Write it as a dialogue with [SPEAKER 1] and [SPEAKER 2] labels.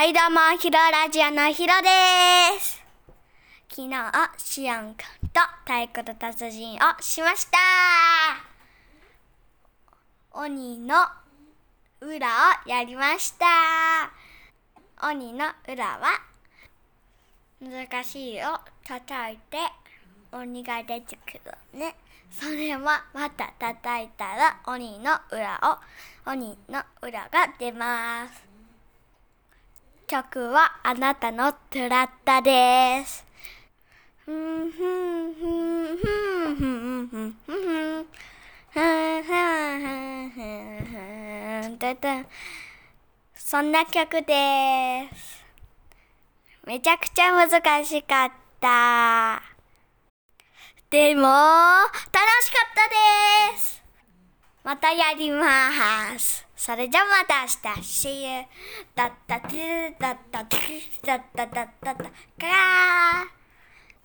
[SPEAKER 1] はいどうも、ヒロラジオのヒロです。昨日、シオンくんと太鼓の達人をしました。鬼の裏をやりました。鬼の裏は、難しいを叩いて鬼が出てくるね。それはまた叩いたら鬼の裏を、鬼の裏が出ます。曲はあなたのトラッタです。そんな曲です。めちゃくちゃ難しかった。でも、たやります。それじゃまた明日。See you. だったてだったてだっただっただかー。